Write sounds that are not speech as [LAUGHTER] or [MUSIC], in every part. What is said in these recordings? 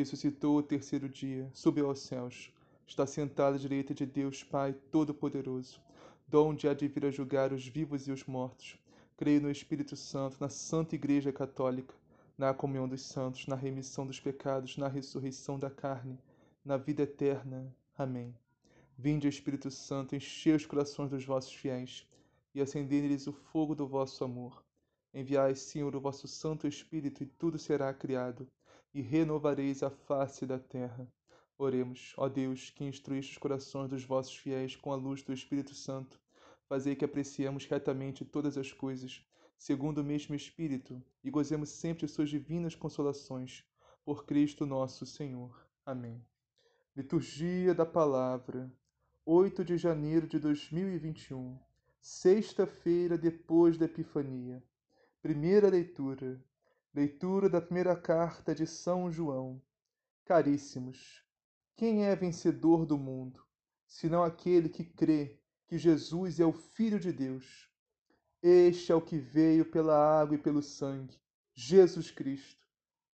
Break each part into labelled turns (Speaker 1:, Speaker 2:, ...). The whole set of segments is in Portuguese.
Speaker 1: ressuscitou o terceiro dia, subiu aos céus, está sentado à direita de Deus Pai Todo-Poderoso, donde há de vir a julgar os vivos e os mortos. Creio no Espírito Santo, na Santa Igreja Católica, na comunhão dos santos, na remissão dos pecados, na ressurreição da carne, na vida eterna. Amém. Vinde, Espírito Santo, enchei os corações dos vossos fiéis e acendei neles o fogo do vosso amor. Enviai, Senhor, o vosso Santo Espírito, e tudo será criado e renovareis a face da terra. Oremos, ó Deus, que instruíste os corações dos vossos fiéis com a luz do Espírito Santo, fazei que apreciemos retamente todas as coisas, segundo o mesmo Espírito, e gozemos sempre suas divinas consolações. Por Cristo nosso Senhor. Amém. Liturgia da Palavra, 8 de janeiro de 2021, sexta-feira depois da Epifania. Primeira leitura Leitura da primeira carta de São João. Caríssimos, quem é vencedor do mundo, senão aquele que crê que Jesus é o Filho de Deus? Este é o que veio pela água e pelo sangue, Jesus Cristo.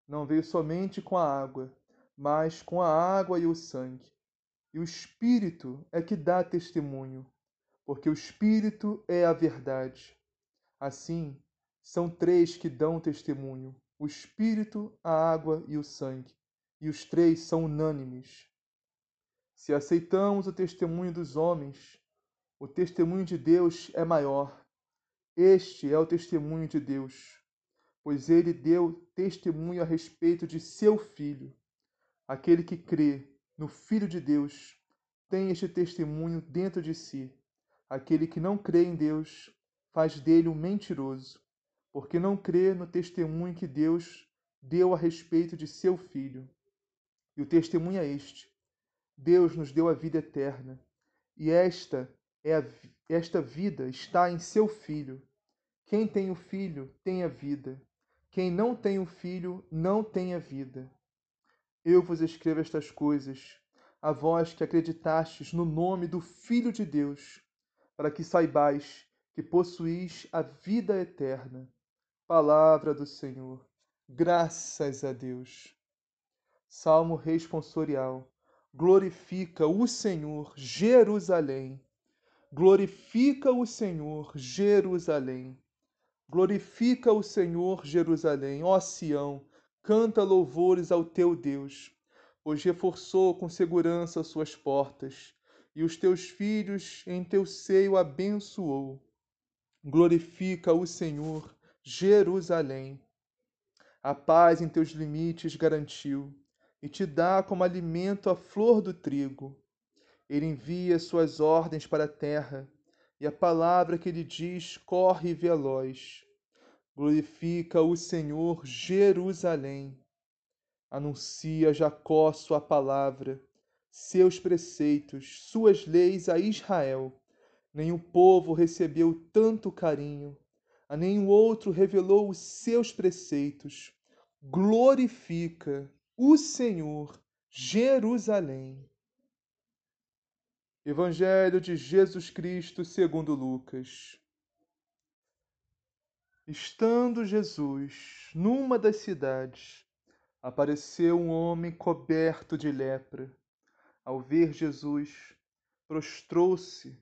Speaker 1: Não veio somente com a água, mas com a água e o sangue. E o Espírito é que dá testemunho, porque o Espírito é a verdade. Assim, são três que dão testemunho: o Espírito, a água e o sangue, e os três são unânimes. Se aceitamos o testemunho dos homens, o testemunho de Deus é maior. Este é o testemunho de Deus, pois ele deu testemunho a respeito de seu Filho. Aquele que crê no Filho de Deus tem este testemunho dentro de si. Aquele que não crê em Deus faz dele um mentiroso porque não crê no testemunho que Deus deu a respeito de seu Filho. E o testemunho é este: Deus nos deu a vida eterna, e esta é a, esta vida está em seu Filho. Quem tem o Filho tem a vida. Quem não tem o Filho não tem a vida. Eu vos escrevo estas coisas, a vós que acreditastes no nome do Filho de Deus, para que saibais que possuís a vida eterna. Palavra do Senhor. Graças a Deus. Salmo responsorial. Glorifica o Senhor, Jerusalém. Glorifica o Senhor, Jerusalém. Glorifica o Senhor, Jerusalém. Ó Sião, canta louvores ao teu Deus, pois reforçou com segurança suas portas, e os teus filhos em teu seio abençoou. Glorifica o Senhor, Jerusalém. A paz em teus limites garantiu e te dá como alimento a flor do trigo. Ele envia suas ordens para a terra e a palavra que ele diz corre veloz. Glorifica o Senhor Jerusalém. Anuncia Jacó sua palavra, seus preceitos, suas leis a Israel. Nenhum povo recebeu tanto carinho a nenhum outro revelou os seus preceitos. Glorifica o Senhor, Jerusalém. Evangelho de Jesus Cristo segundo Lucas. Estando Jesus numa das cidades, apareceu um homem coberto de lepra. Ao ver Jesus, prostrou-se,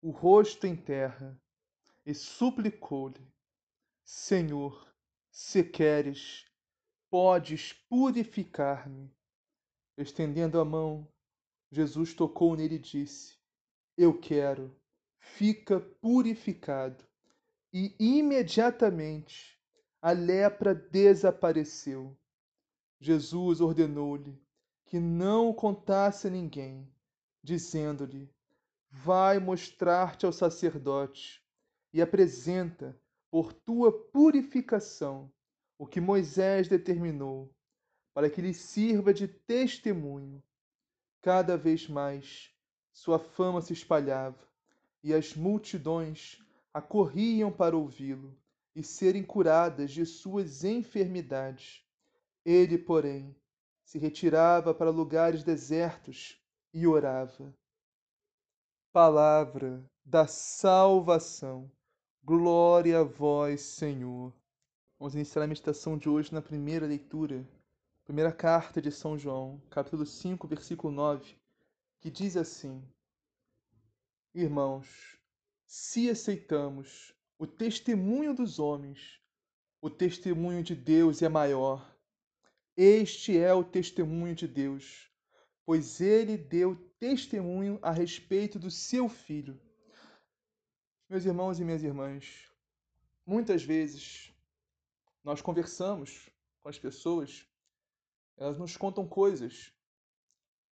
Speaker 1: o rosto em terra, e suplicou-lhe: Senhor, se queres, podes purificar-me. Estendendo a mão, Jesus tocou nele e disse: Eu quero, fica purificado. E imediatamente a lepra desapareceu. Jesus ordenou-lhe que não o contasse a ninguém, dizendo-lhe: Vai mostrar-te ao sacerdote e apresenta por tua purificação o que Moisés determinou, para que lhe sirva de testemunho. Cada vez mais sua fama se espalhava e as multidões acorriam para ouvi-lo e serem curadas de suas enfermidades. Ele, porém, se retirava para lugares desertos e orava. Palavra da salvação. Glória a vós, Senhor. Vamos iniciar a meditação de hoje na primeira leitura, primeira carta de São João, capítulo 5, versículo 9, que diz assim: Irmãos, se aceitamos o testemunho dos homens, o testemunho de Deus é maior. Este é o testemunho de Deus, pois ele deu testemunho a respeito do seu filho. Meus irmãos e minhas irmãs, muitas vezes nós conversamos com as pessoas, elas nos contam coisas,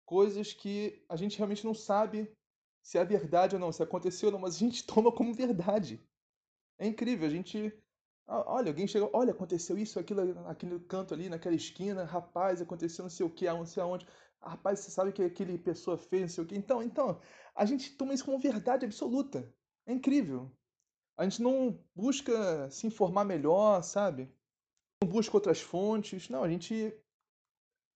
Speaker 1: coisas que a gente realmente não sabe se é verdade ou não, se aconteceu ou não, mas a gente [LAUGHS] toma como verdade. É incrível, a gente. Olha, alguém chegou, olha, aconteceu isso, aquilo, aquele canto ali, naquela esquina, rapaz, aconteceu não sei o que, não sei aonde. Rapaz, você sabe que aquele pessoa fez, não sei o que. Então, então, a gente toma isso como verdade absoluta. É incrível. A gente não busca se informar melhor, sabe? Não busca outras fontes. Não, a gente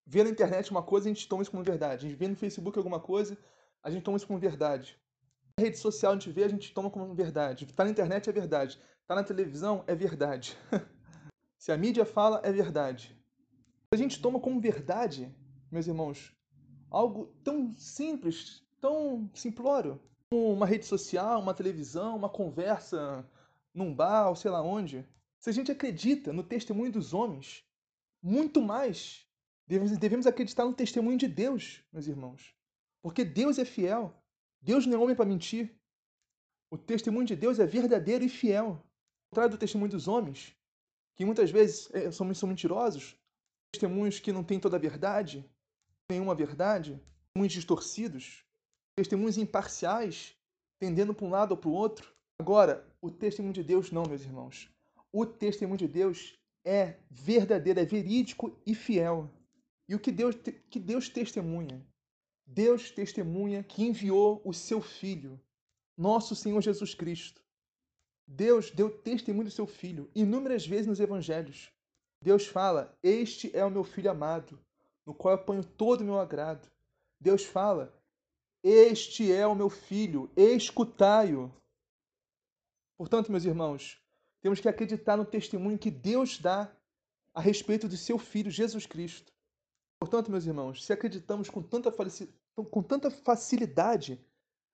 Speaker 1: vê na internet uma coisa a gente toma isso como verdade. A gente vê no Facebook alguma coisa, a gente toma isso como verdade. Na rede social a gente vê, a gente toma como verdade. Tá na internet é verdade. Tá na televisão é verdade. [LAUGHS] Se a mídia fala, é verdade. A gente toma como verdade, meus irmãos, algo tão simples, tão simplório, uma rede social, uma televisão, uma conversa num bar ou sei lá onde. Se a gente acredita no testemunho dos homens, muito mais devemos acreditar no testemunho de Deus, meus irmãos. Porque Deus é fiel. Deus não é homem para mentir. O testemunho de Deus é verdadeiro e fiel. Ao contrário do testemunho dos homens, que muitas vezes é, são, são mentirosos, testemunhos que não têm toda a verdade, nenhuma verdade, testemunhos distorcidos, testemunhos imparciais, tendendo para um lado ou para o outro. Agora, o testemunho de Deus não, meus irmãos. O testemunho de Deus é verdadeiro, é verídico e fiel. E o que Deus, que Deus testemunha? Deus testemunha que enviou o seu Filho, nosso Senhor Jesus Cristo. Deus deu testemunho do seu Filho inúmeras vezes nos Evangelhos. Deus fala: Este é o meu Filho amado, no qual eu ponho todo o meu agrado. Deus fala: Este é o meu Filho, escutai-o. Portanto, meus irmãos, temos que acreditar no testemunho que Deus dá a respeito do seu Filho Jesus Cristo. Portanto, meus irmãos, se acreditamos com tanta, com tanta facilidade,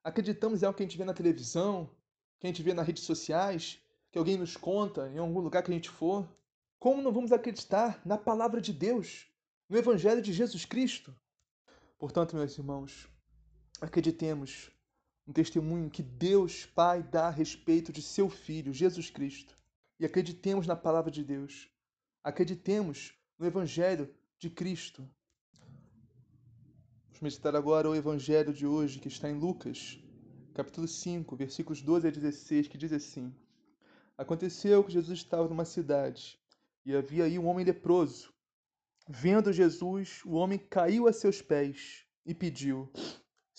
Speaker 1: acreditamos em algo que a gente vê na televisão, que a gente vê nas redes sociais, que alguém nos conta em algum lugar que a gente for, como não vamos acreditar na palavra de Deus, no Evangelho de Jesus Cristo? Portanto, meus irmãos, acreditemos no testemunho que Deus Pai dá a respeito de seu Filho, Jesus Cristo. E acreditemos na palavra de Deus. Acreditemos no Evangelho de Cristo. Vamos meditar agora o evangelho de hoje, que está em Lucas, capítulo 5, versículos 12 a 16, que diz assim: Aconteceu que Jesus estava numa cidade e havia aí um homem leproso. Vendo Jesus, o homem caiu a seus pés e pediu: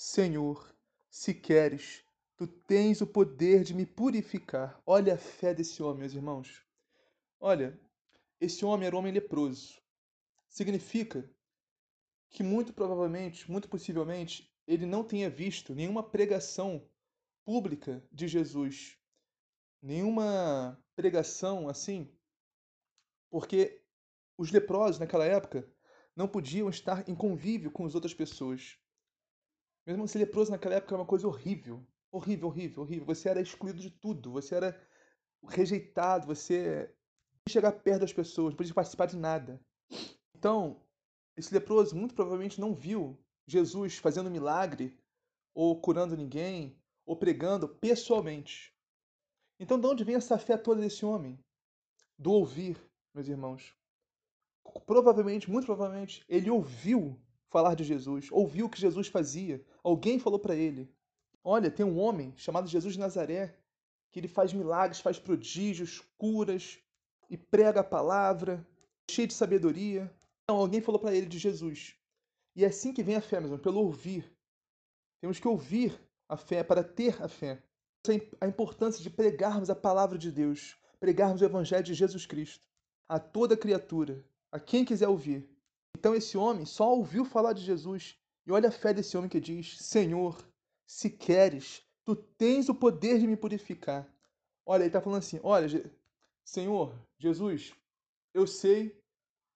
Speaker 1: Senhor, se queres, tu tens o poder de me purificar. Olha a fé desse homem, meus irmãos. Olha, esse homem era um homem leproso. Significa que muito provavelmente, muito possivelmente, ele não tenha visto nenhuma pregação pública de Jesus, nenhuma pregação assim, porque os leprosos naquela época não podiam estar em convívio com as outras pessoas. Mesmo ser leproso naquela época era uma coisa horrível, horrível, horrível, horrível. Você era excluído de tudo, você era rejeitado, você não chegar perto das pessoas, não podia participar de nada. Então, esse leproso muito provavelmente não viu Jesus fazendo milagre, ou curando ninguém, ou pregando pessoalmente. Então, de onde vem essa fé toda desse homem? Do ouvir, meus irmãos. Provavelmente, muito provavelmente, ele ouviu falar de Jesus, ouviu o que Jesus fazia. Alguém falou para ele: Olha, tem um homem chamado Jesus de Nazaré, que ele faz milagres, faz prodígios, curas e prega a palavra, cheio de sabedoria. Então, alguém falou para ele de Jesus. E é assim que vem a fé, mesmo, pelo ouvir. Temos que ouvir a fé para ter a fé. A importância de pregarmos a palavra de Deus, pregarmos o evangelho de Jesus Cristo a toda criatura, a quem quiser ouvir. Então esse homem só ouviu falar de Jesus. E olha a fé desse homem que diz: Senhor, se queres, tu tens o poder de me purificar. Olha, ele está falando assim: Olha, Senhor, Jesus, eu sei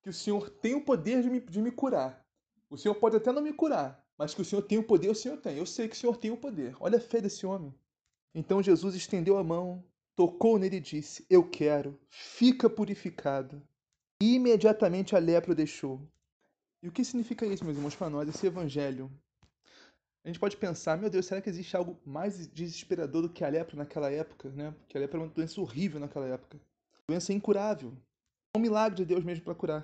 Speaker 1: que o Senhor tem o poder de me, de me curar. O Senhor pode até não me curar, mas que o Senhor tem o poder, o Senhor tem. Eu sei que o Senhor tem o poder. Olha a fé desse homem. Então Jesus estendeu a mão, tocou nele e disse: Eu quero, fica purificado. E imediatamente a lepra o deixou. E o que significa isso, meus irmãos, para nós, esse evangelho? A gente pode pensar, meu Deus, será que existe algo mais desesperador do que a lepra naquela época, né? Porque a lepra era uma doença horrível naquela época. Doença incurável. Um milagre de Deus mesmo para curar.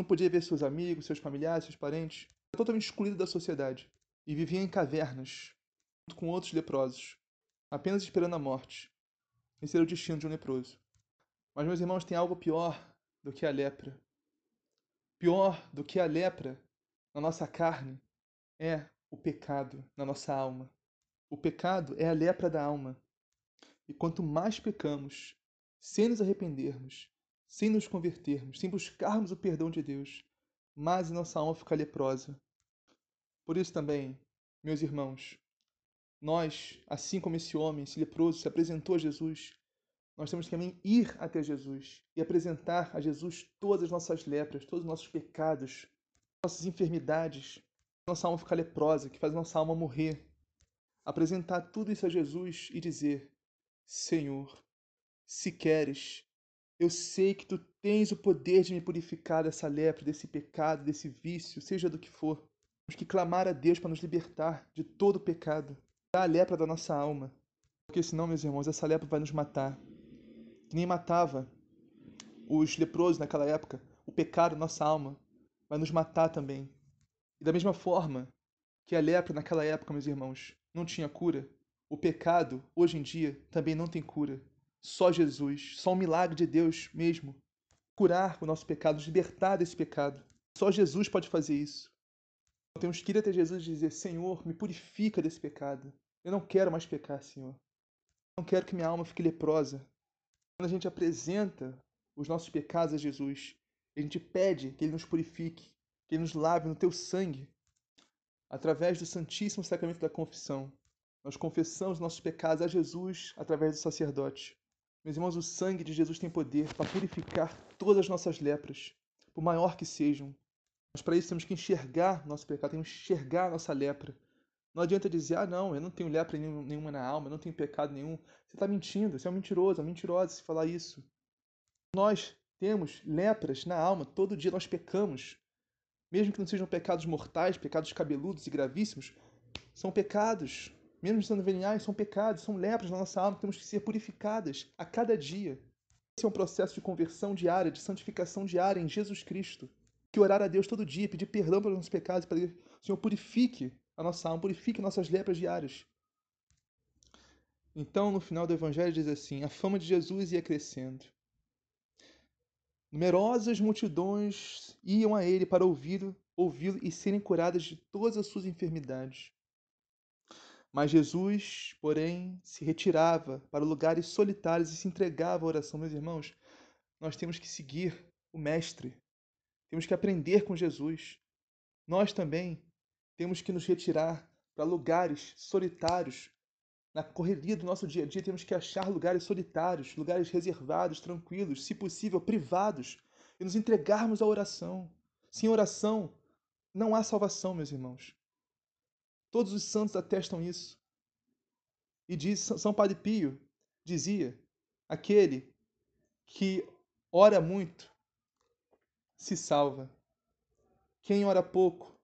Speaker 1: Não podia ver seus amigos, seus familiares, seus parentes. Totalmente excluído da sociedade. E vivia em cavernas, junto com outros leprosos, apenas esperando a morte. Esse era o destino de um leproso. Mas, meus irmãos, tem algo pior do que a lepra. Pior do que a lepra na nossa carne é o pecado na nossa alma. O pecado é a lepra da alma. E quanto mais pecamos, sem nos arrependermos, sem nos convertermos, sem buscarmos o perdão de Deus, mais a nossa alma fica leprosa. Por isso também, meus irmãos, nós, assim como esse homem, esse leproso, se apresentou a Jesus, nós temos que também ir até Jesus e apresentar a Jesus todas as nossas lepras, todos os nossos pecados, nossas enfermidades, nossa alma ficar leprosa, que faz nossa alma morrer. Apresentar tudo isso a Jesus e dizer: Senhor, se queres, eu sei que tu tens o poder de me purificar dessa lepra, desse pecado, desse vício, seja do que for. Temos que clamar a Deus para nos libertar de todo o pecado, da lepra da nossa alma. Porque senão, meus irmãos, essa lepra vai nos matar. Que nem matava os leprosos naquela época, o pecado nossa alma vai nos matar também. E da mesma forma que a lepra naquela época, meus irmãos, não tinha cura, o pecado, hoje em dia, também não tem cura. Só Jesus, só um milagre de Deus mesmo, curar o nosso pecado, nos libertar desse pecado. Só Jesus pode fazer isso. Temos que ir até Jesus e dizer: Senhor, me purifica desse pecado. Eu não quero mais pecar, Senhor. Não quero que minha alma fique leprosa. Quando a gente apresenta os nossos pecados a Jesus, a gente pede que Ele nos purifique, que nos lave no teu sangue. Através do Santíssimo Sacramento da Confissão, nós confessamos nossos pecados a Jesus através do sacerdote. Meus irmãos, o sangue de Jesus tem poder para purificar todas as nossas lepras, por maior que sejam. Mas para isso temos que enxergar nosso pecado, temos que enxergar nossa lepra. Não adianta dizer, ah, não, eu não tenho lepra nenhuma na alma, eu não tenho pecado nenhum. Você está mentindo, você é um mentiroso, é uma mentirosa se falar isso. Nós temos lepras na alma, todo dia nós pecamos mesmo que não sejam pecados mortais, pecados cabeludos e gravíssimos, são pecados. Mesmo sendo veniais, são pecados, são lepras na nossa alma temos que ser purificadas a cada dia. Esse é um processo de conversão diária, de santificação diária em Jesus Cristo. Que orar a Deus todo dia, pedir perdão pelos nossos pecados, para que o Senhor purifique a nossa alma, purifique nossas lepras diárias. Então, no final do Evangelho, diz assim: a fama de Jesus ia crescendo. Numerosas multidões iam a ele para ouvi-lo ouvi e serem curadas de todas as suas enfermidades. Mas Jesus, porém, se retirava para lugares solitários e se entregava à oração. Meus irmãos, nós temos que seguir o Mestre, temos que aprender com Jesus. Nós também temos que nos retirar para lugares solitários na correria do nosso dia a dia, temos que achar lugares solitários, lugares reservados, tranquilos, se possível, privados, e nos entregarmos à oração. Sem oração, não há salvação, meus irmãos. Todos os santos atestam isso. E diz São Padre Pio dizia: aquele que ora muito se salva. Quem ora pouco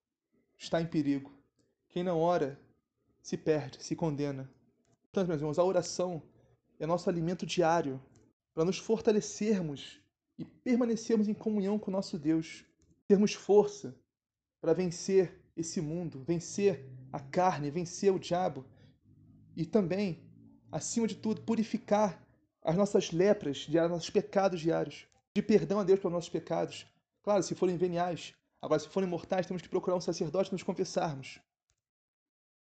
Speaker 1: está em perigo. Quem não ora se perde, se condena. Portanto, meus irmãos, a oração é nosso alimento diário para nos fortalecermos e permanecermos em comunhão com nosso Deus, termos força para vencer esse mundo, vencer a carne, vencer o diabo e também, acima de tudo, purificar as nossas lepras, os nossos pecados diários, de perdão a Deus pelos nossos pecados. Claro, se forem veniais, Agora, se forem mortais, temos que procurar um sacerdote nos confessarmos.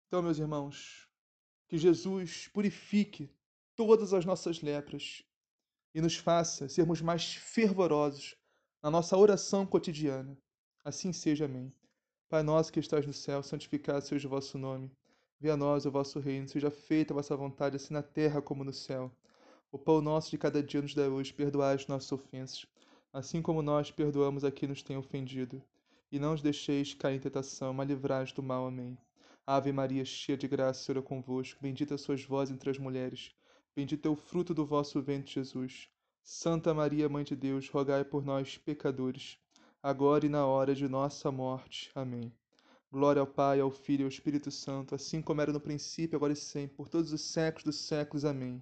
Speaker 1: Então, meus irmãos, que Jesus purifique todas as nossas lepras e nos faça sermos mais fervorosos na nossa oração cotidiana. Assim seja, amém. Pai nosso que estás no céu, santificado seja o vosso nome. Venha a nós o vosso reino, seja feita a vossa vontade, assim na terra como no céu. O pão nosso de cada dia nos dá hoje, perdoai as nossas ofensas, assim como nós perdoamos a quem nos tem ofendido. E não os deixeis cair em tentação, mas livrai do mal. Amém. Ave Maria, cheia de graça, o Senhor é convosco, bendita sois vós entre as mulheres, bendito é o fruto do vosso ventre, Jesus. Santa Maria, Mãe de Deus, rogai por nós, pecadores, agora e na hora de nossa morte. Amém. Glória ao Pai, ao Filho e ao Espírito Santo, assim como era no princípio, agora e sempre, por todos os séculos dos séculos. Amém.